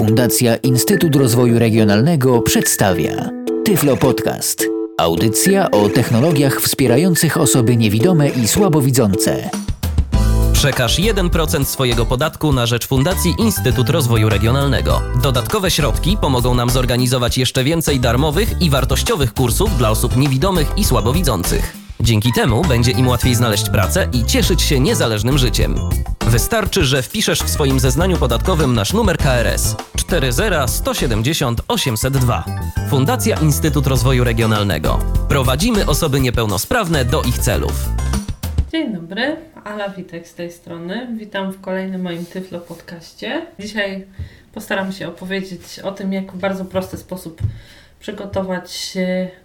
Fundacja Instytut Rozwoju Regionalnego przedstawia Tyflo Podcast. Audycja o technologiach wspierających osoby niewidome i słabowidzące. Przekaż 1% swojego podatku na rzecz Fundacji Instytut Rozwoju Regionalnego. Dodatkowe środki pomogą nam zorganizować jeszcze więcej darmowych i wartościowych kursów dla osób niewidomych i słabowidzących. Dzięki temu będzie im łatwiej znaleźć pracę i cieszyć się niezależnym życiem. Wystarczy, że wpiszesz w swoim zeznaniu podatkowym nasz numer KRS 40170 802. Fundacja Instytut Rozwoju Regionalnego. Prowadzimy osoby niepełnosprawne do ich celów. Dzień dobry, Ala Witek z tej strony. Witam w kolejnym moim Tyflo podcaście. Dzisiaj postaram się opowiedzieć o tym, jak w bardzo prosty sposób przygotować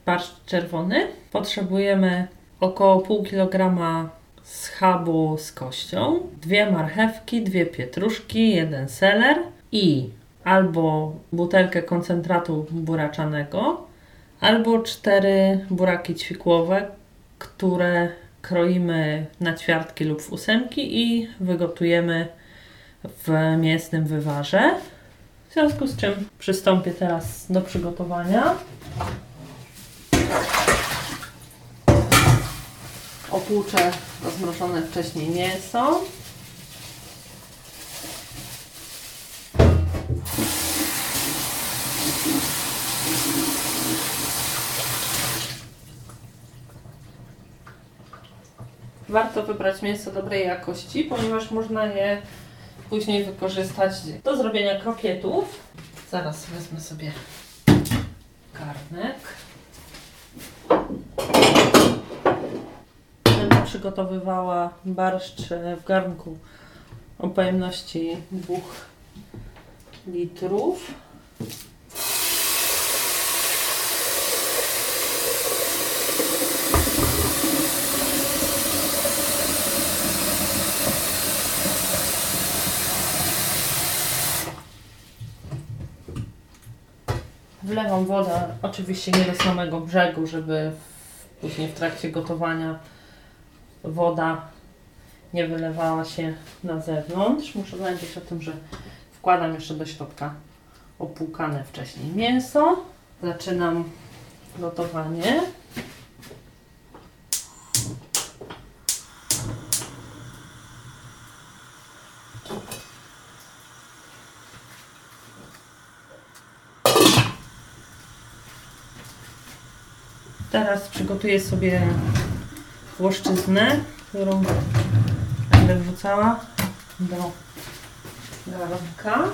barszcz czerwony. Potrzebujemy około pół kilograma schabu z kością, dwie marchewki, dwie pietruszki, jeden seler i albo butelkę koncentratu buraczanego, albo cztery buraki ćwikłowe, które kroimy na ćwiartki lub w ósemki i wygotujemy w mięsnym wywarze. W związku z czym przystąpię teraz do przygotowania. Opłuczę rozmrożone wcześniej mięso. Warto wybrać mięso dobrej jakości, ponieważ można je później wykorzystać do zrobienia krokietów. Zaraz wezmę sobie garnek. Będę przygotowywała barszcz w garnku o pojemności 2 litrów. Wlewam wodę, oczywiście nie do samego brzegu, żeby później w trakcie gotowania woda nie wylewała się na zewnątrz. Muszę pamiętać o tym, że wkładam jeszcze do środka opłukane wcześniej mięso. Zaczynam gotowanie. Teraz przygotuję sobie włoszczyznę, którą będę wrzucała do garnka.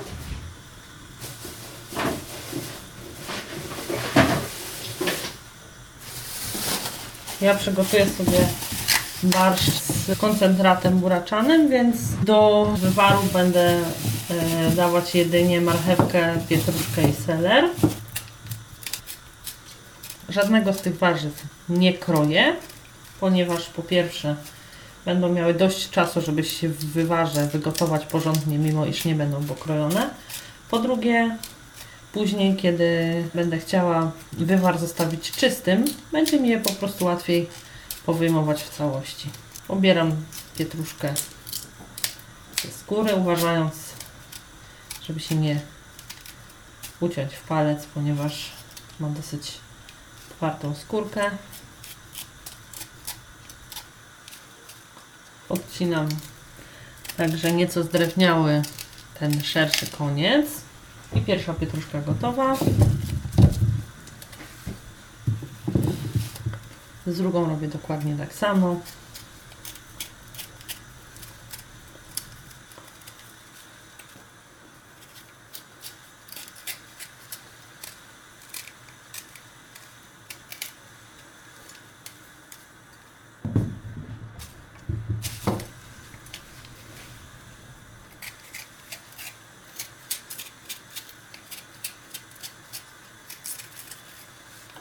Ja przygotuję sobie barszcz z koncentratem buraczanym, więc do wywaru będę e, dawać jedynie marchewkę, pietruszkę i seler. Żadnego z tych warzyw nie kroję, ponieważ po pierwsze będą miały dość czasu, żeby się w wywarze wygotować porządnie, mimo iż nie będą pokrojone. Po drugie, później, kiedy będę chciała wywar zostawić czystym, będzie mi je po prostu łatwiej powyjmować w całości. Obieram pietruszkę ze skóry, uważając, żeby się nie uciąć w palec, ponieważ ma dosyć twardą skórkę. Odcinam także nieco zdrewniały ten szerszy koniec. I pierwsza pietruszka gotowa. Z drugą robię dokładnie tak samo.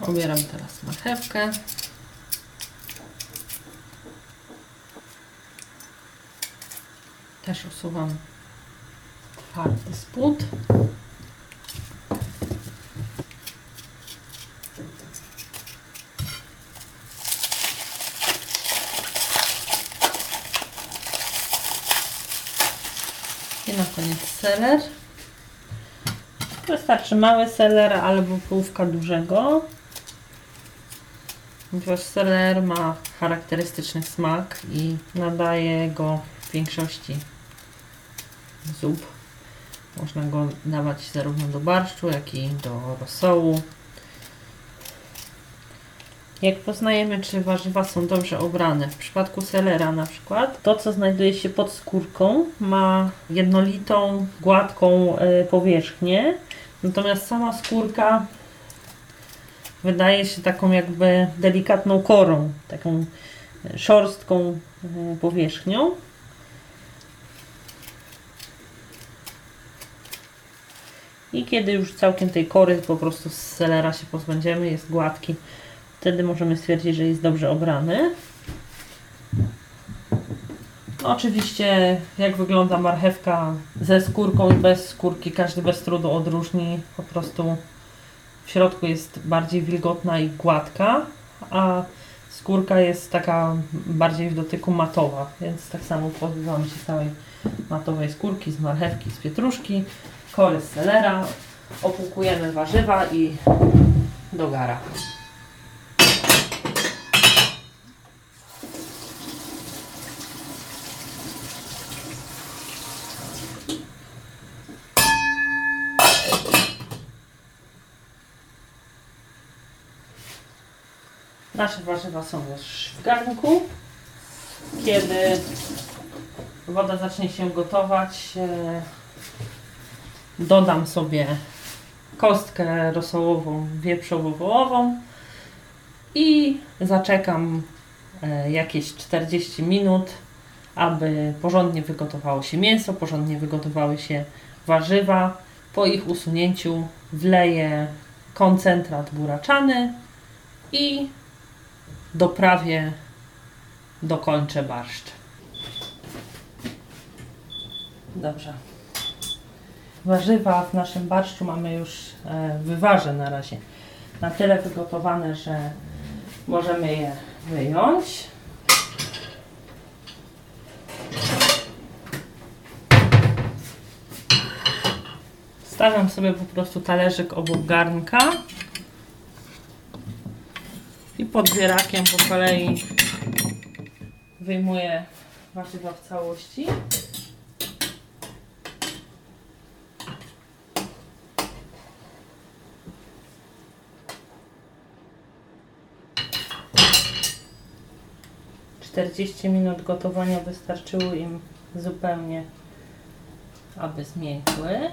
Obieram teraz marchewkę. Też usuwam twardy spód. I na koniec seler. Wystarczy mały seler albo połówka dużego. Seler ma charakterystyczny smak i nadaje go w większości zup. Można go dawać zarówno do barszczu, jak i do rosołu. Jak poznajemy, czy warzywa są dobrze obrane, w przypadku selera na przykład, to co znajduje się pod skórką ma jednolitą, gładką e, powierzchnię, natomiast sama skórka wydaje się taką jakby delikatną korą, taką e, szorstką e, powierzchnią. I kiedy już całkiem tej kory po prostu z selera się pozbędziemy, jest gładki, wtedy możemy stwierdzić, że jest dobrze obrany. Oczywiście, jak wygląda marchewka ze skórką i bez skórki, każdy bez trudu odróżni. Po prostu w środku jest bardziej wilgotna i gładka, a skórka jest taka bardziej w dotyku matowa, więc tak samo pozbywamy się całej matowej skórki z marchewki, z pietruszki, kory z selera, opłukujemy warzywa i do gara. Nasze warzywa są już w garnku. Kiedy woda zacznie się gotować, e, dodam sobie kostkę rosołową, wieprzowo-wołową i zaczekam e, jakieś 40 minut, aby porządnie wygotowało się mięso, porządnie wygotowały się warzywa. Po ich usunięciu wleję koncentrat buraczany i doprawię, dokończę barszcz. Dobrze. Warzywa w naszym barszczu mamy już e, wywarze na razie na tyle wygotowane, że możemy je wyjąć. Stawiam sobie po prostu talerzyk obok garnka i podbierakiem po kolei wyjmuję warzywa w całości. Czterdzieści minut gotowania wystarczyło im zupełnie, aby zmiękły.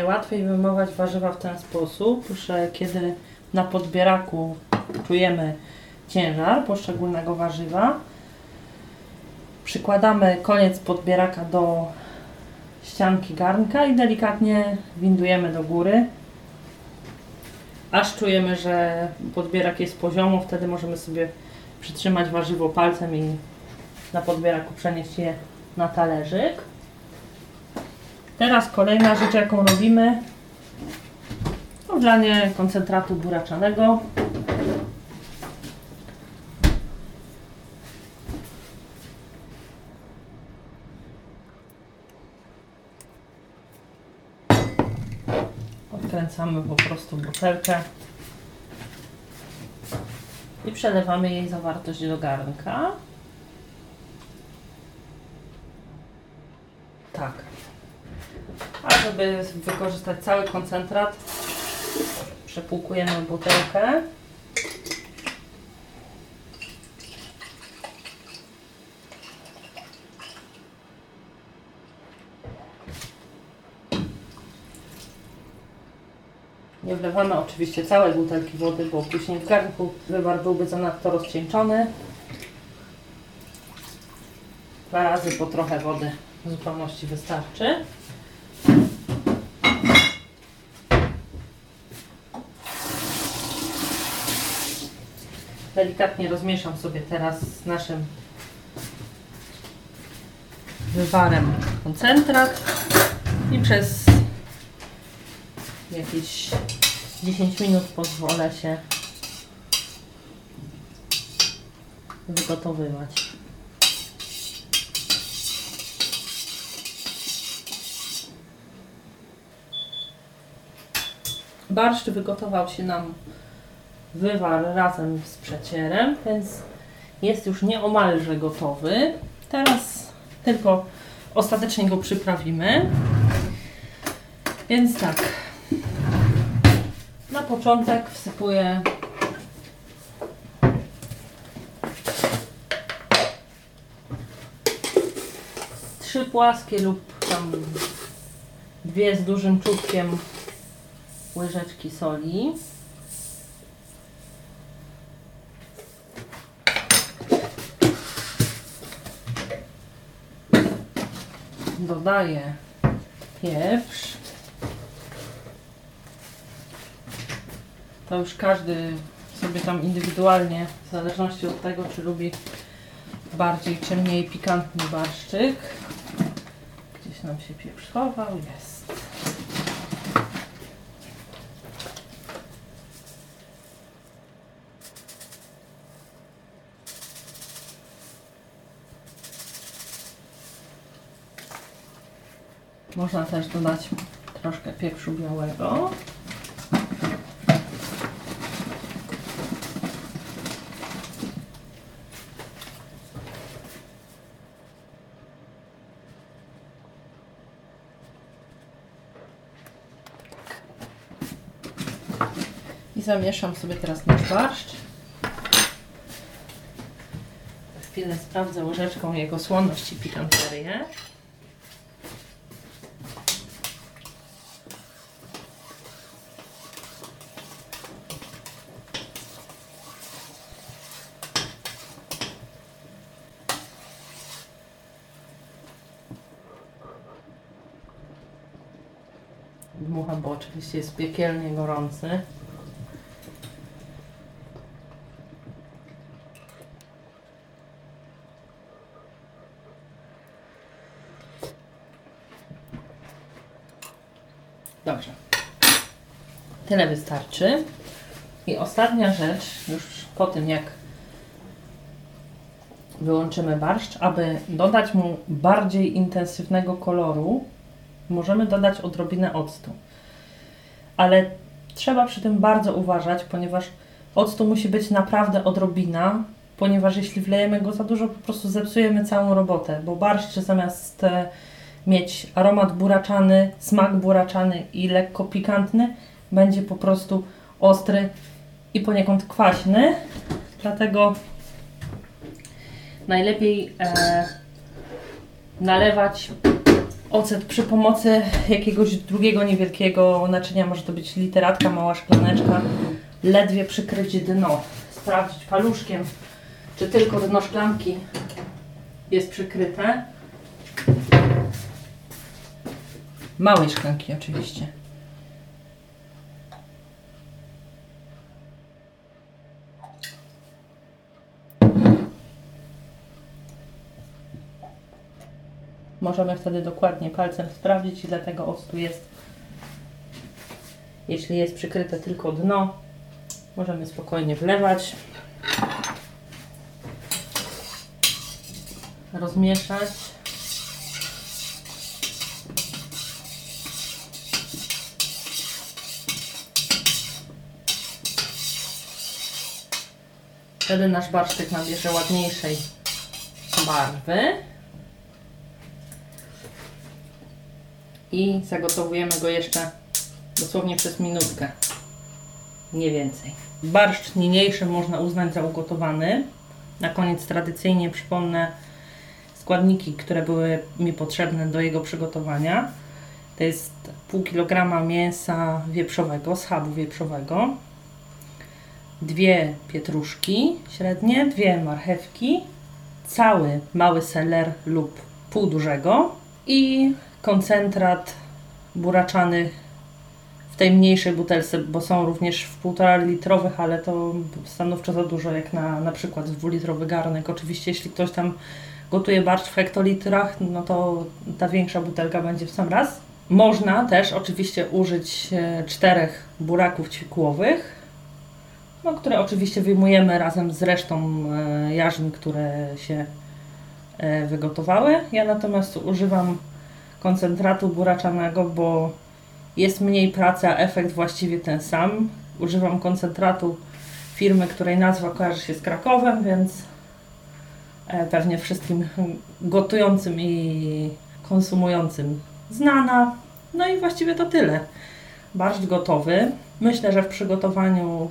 Najłatwiej wyjmować warzywa w ten sposób, że kiedy na podbieraku czujemy ciężar poszczególnego warzywa, przykładamy koniec podbieraka do ścianki garnka i delikatnie windujemy do góry. Aż czujemy, że podbierak jest poziomo, wtedy możemy sobie przytrzymać warzywo palcem i na podbieraku przenieść je na talerzyk. Teraz kolejna rzecz, jaką robimy, to wlanie koncentratu buraczanego. Odkręcamy po prostu butelkę i przelewamy jej zawartość do garnka. Tak. A żeby wykorzystać cały koncentrat, przepłukujemy butelkę. Nie wlewamy oczywiście całej butelki wody, bo później w garnku wywar byłby zanadto rozcieńczony. Dwa razy po trochę wody w zupełności wystarczy. Delikatnie rozmieszam sobie teraz z naszym wywarem koncentrat. I przez jakieś 10 minut pozwolę się wygotowywać. Barszcz wygotował się nam wywar razem z przecierem, więc jest już nieomalże gotowy. Teraz tylko ostatecznie go przyprawimy. Więc tak. Na początek wsypuję trzy płaskie lub tam dwie z dużym czubkiem łyżeczki soli. Dodaję pieprz. To już każdy sobie tam indywidualnie, w zależności od tego, czy lubi bardziej czy mniej pikantny barszczyk. Gdzieś nam się pieprz chował, jest. Można też dodać troszkę pieprzu białego. I zamieszam sobie teraz nasz barszcz. Chwilę sprawdzę łyżeczką jego słoność i pikanterię. Dmucham, bo oczywiście jest piekielnie gorący. Dobrze. Tyle wystarczy. I ostatnia rzecz, już po tym jak wyłączymy barszcz, aby dodać mu bardziej intensywnego koloru, możemy dodać odrobinę octu. Ale trzeba przy tym bardzo uważać, ponieważ octu musi być naprawdę odrobina, ponieważ jeśli wlejemy go za dużo, po prostu zepsujemy całą robotę, bo barszcz zamiast e, mieć aromat buraczany, smak buraczany i lekko pikantny, będzie po prostu ostry i poniekąd kwaśny. Dlatego najlepiej e, nalewać ocet przy pomocy jakiegoś drugiego niewielkiego naczynia. Może to być literatka, mała szklaneczka. Ledwie przykryć dno. Sprawdzić paluszkiem, czy tylko dno szklanki jest przykryte. Małej szklanki oczywiście. Możemy wtedy dokładnie palcem sprawdzić, ile tego octu jest. Jeśli jest przykryte tylko dno, możemy spokojnie wlewać. Rozmieszać. Wtedy nasz barszczyk nabierze ładniejszej barwy. I zagotowujemy go jeszcze dosłownie przez minutkę. Nie więcej. Barszcz niniejszy można uznać za ugotowany. Na koniec tradycyjnie przypomnę składniki, które były mi potrzebne do jego przygotowania. To jest pół kilograma mięsa wieprzowego, schabu wieprzowego, dwie pietruszki średnie, dwie marchewki, cały mały seler lub pół dużego i koncentrat buraczany w tej mniejszej butelce, bo są również w 1,5 litrowych, ale to stanowczo za dużo, jak na, na przykład dwulitrowy garnek. Oczywiście, jeśli ktoś tam gotuje barszcz w hektolitrach, no to ta większa butelka będzie w sam raz. Można też oczywiście użyć e, czterech buraków ćwikłowych, no, które oczywiście wyjmujemy razem z resztą e, jarzyn, które się e, wygotowały. Ja natomiast używam koncentratu buraczanego, bo jest mniej pracy, a efekt właściwie ten sam. Używam koncentratu firmy, której nazwa kojarzy się z Krakowem, więc e, pewnie wszystkim gotującym i konsumującym znana. No i właściwie to tyle. Barszcz gotowy. Myślę, że w przygotowaniu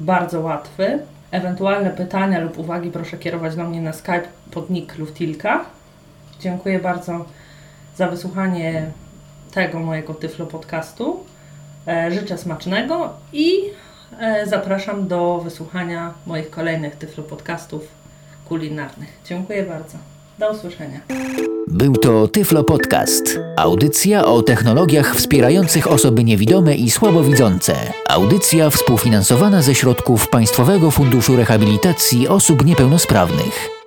bardzo łatwy. Ewentualne pytania lub uwagi proszę kierować do mnie na Skype pod nick Luftilka. Dziękuję bardzo za wysłuchanie tego mojego Tyflo podcastu. E, Życzę smacznego i e, zapraszam do wysłuchania moich kolejnych Tyflo podcastów kulinarnych. Dziękuję bardzo. Do usłyszenia. Był to Tyflo Podcast. Audycja o technologiach wspierających osoby niewidome i słabowidzące. Audycja współfinansowana ze środków Państwowego Funduszu Rehabilitacji Osób Niepełnosprawnych.